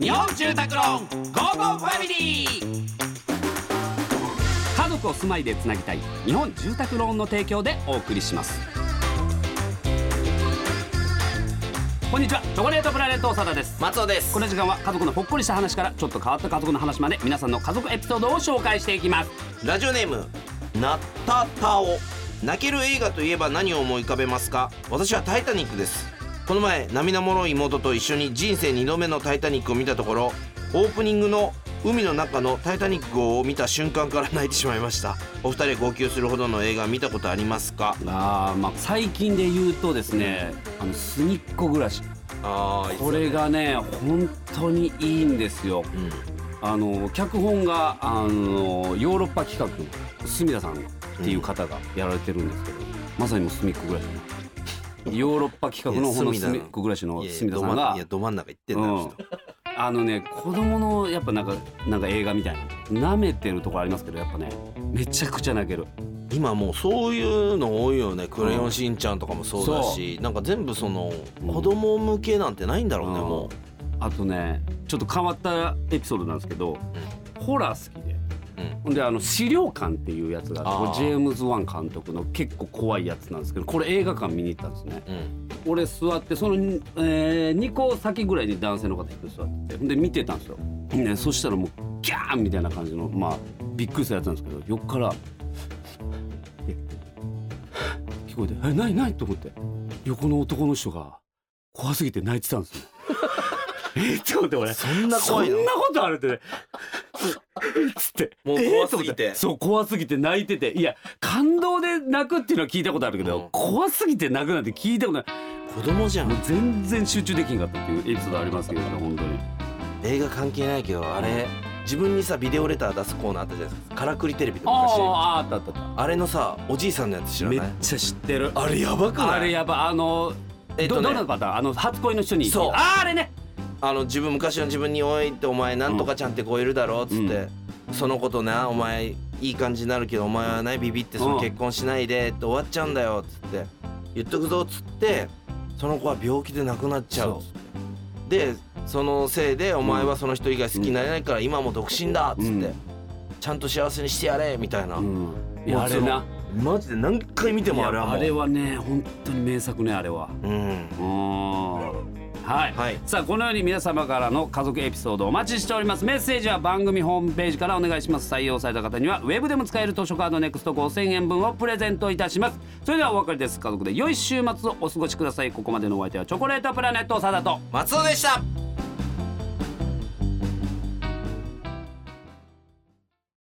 日本住宅ローンゴーゴーファミリー。家族を住まいでつなぎたい日本住宅ローンの提供でお送りします。こんにちはチョコレートプラネット長田です。松尾です。この時間は家族のほっこりした話からちょっと変わった家族の話まで皆さんの家族エピソードを紹介していきます。ラジオネームなったたお。泣ける映画といえば何を思い浮かべますか？私はタイタニックですこの前涙もろい妹と一緒に人生2度目のタイタニックを見たところオープニングの海の中のタイタニック号を見た瞬間から泣いてしまいました。お二人号泣するほどの映画見たことありますか？あーまあ最近で言うとですねあの隅っこ暮らし。あこれがね本当にいいんですよ。うん。あの脚本があのヨーロッパ企画の隅田さんっていう方がやられてるんですけど、まさにもう隅っこ暮らし。のヨーロッパ企画のいやこの。隅っこ暮らしの隅田さんが。ど真いやど真ん中行ってんだよ、うん。あのね子供のやっぱなんかなんか映画みたいな舐めてるところありますけどやっぱねめちゃくちゃ泣ける。今もうそういうの多いよね「クレヨンしんちゃん」とかもそうだし、なんか全部そのうん。子供向けなんてないんだろうね、う。ん。もあとねちょっと変わったエピソードなんですけど、ホラー好きほんであの資料館っていうやつがあってジェームズ・ワン監督の結構怖いやつなんですけどこれ映画館見に行ったんですね。うん。俺座ってその、え2個先ぐらいに男性の方一人座ってて。ほんで見てたんですよ、ね、そしたらもうギャーンみたいな感じのまあびっくりしたやつなんですけど横からえ聞こえて「え何何?」と思って。横の男の人が怖すぎて泣いてたんですよ えっと思って俺。そんな怖いの？そんなことあるって。ねつって。もうえー怖すぎて。そう怖すぎて泣いてて。いや感動で泣くっていうのは聞いたことあるけど、うん。怖すぎて泣くなんて聞いたことない。子供じゃん。もう全然集中できんかったっていうエピソードありますけどね本当に。映画関係ないけどあれ自分にさビデオレター出すコーナーあったじゃないですか。からくりテレビとか。昔あああったあった。あれのさおじいさんのやつ知たらない？めっちゃ知ってる。あれやばくない？あれやばあのえっとね。どどのパターンあの初恋の人に。そう。あーあれねあの自分昔の自分に「おい」って「お前なんとかちゃんって子いるだろ」っつって、そのことなお前いい感じになるけどお前はないビビってその結婚しないでって終わっちゃうんだよっつって言っとくぞっつってその子は病気で亡くなっちゃうでそのせいでお前はその人以外好きになれないから今も独身だっつって、うん。ちゃんと幸せにしてやれみたいな、うん。あれな。マジで何回見てもあれはもう。いやあれはね本当に名作ねあれは。うん。うんはい、はい。さあこのように皆様からの家族エピソードお待ちしております。メッセージは番組ホームページからお願いします。採用された方にはウェブでも使える図書カードネクスト5000円分をプレゼントいたします。それではお別れです。家族で良い週末をお過ごしください。ここまでのお相手はチョコレートプラネット長田と。松尾でした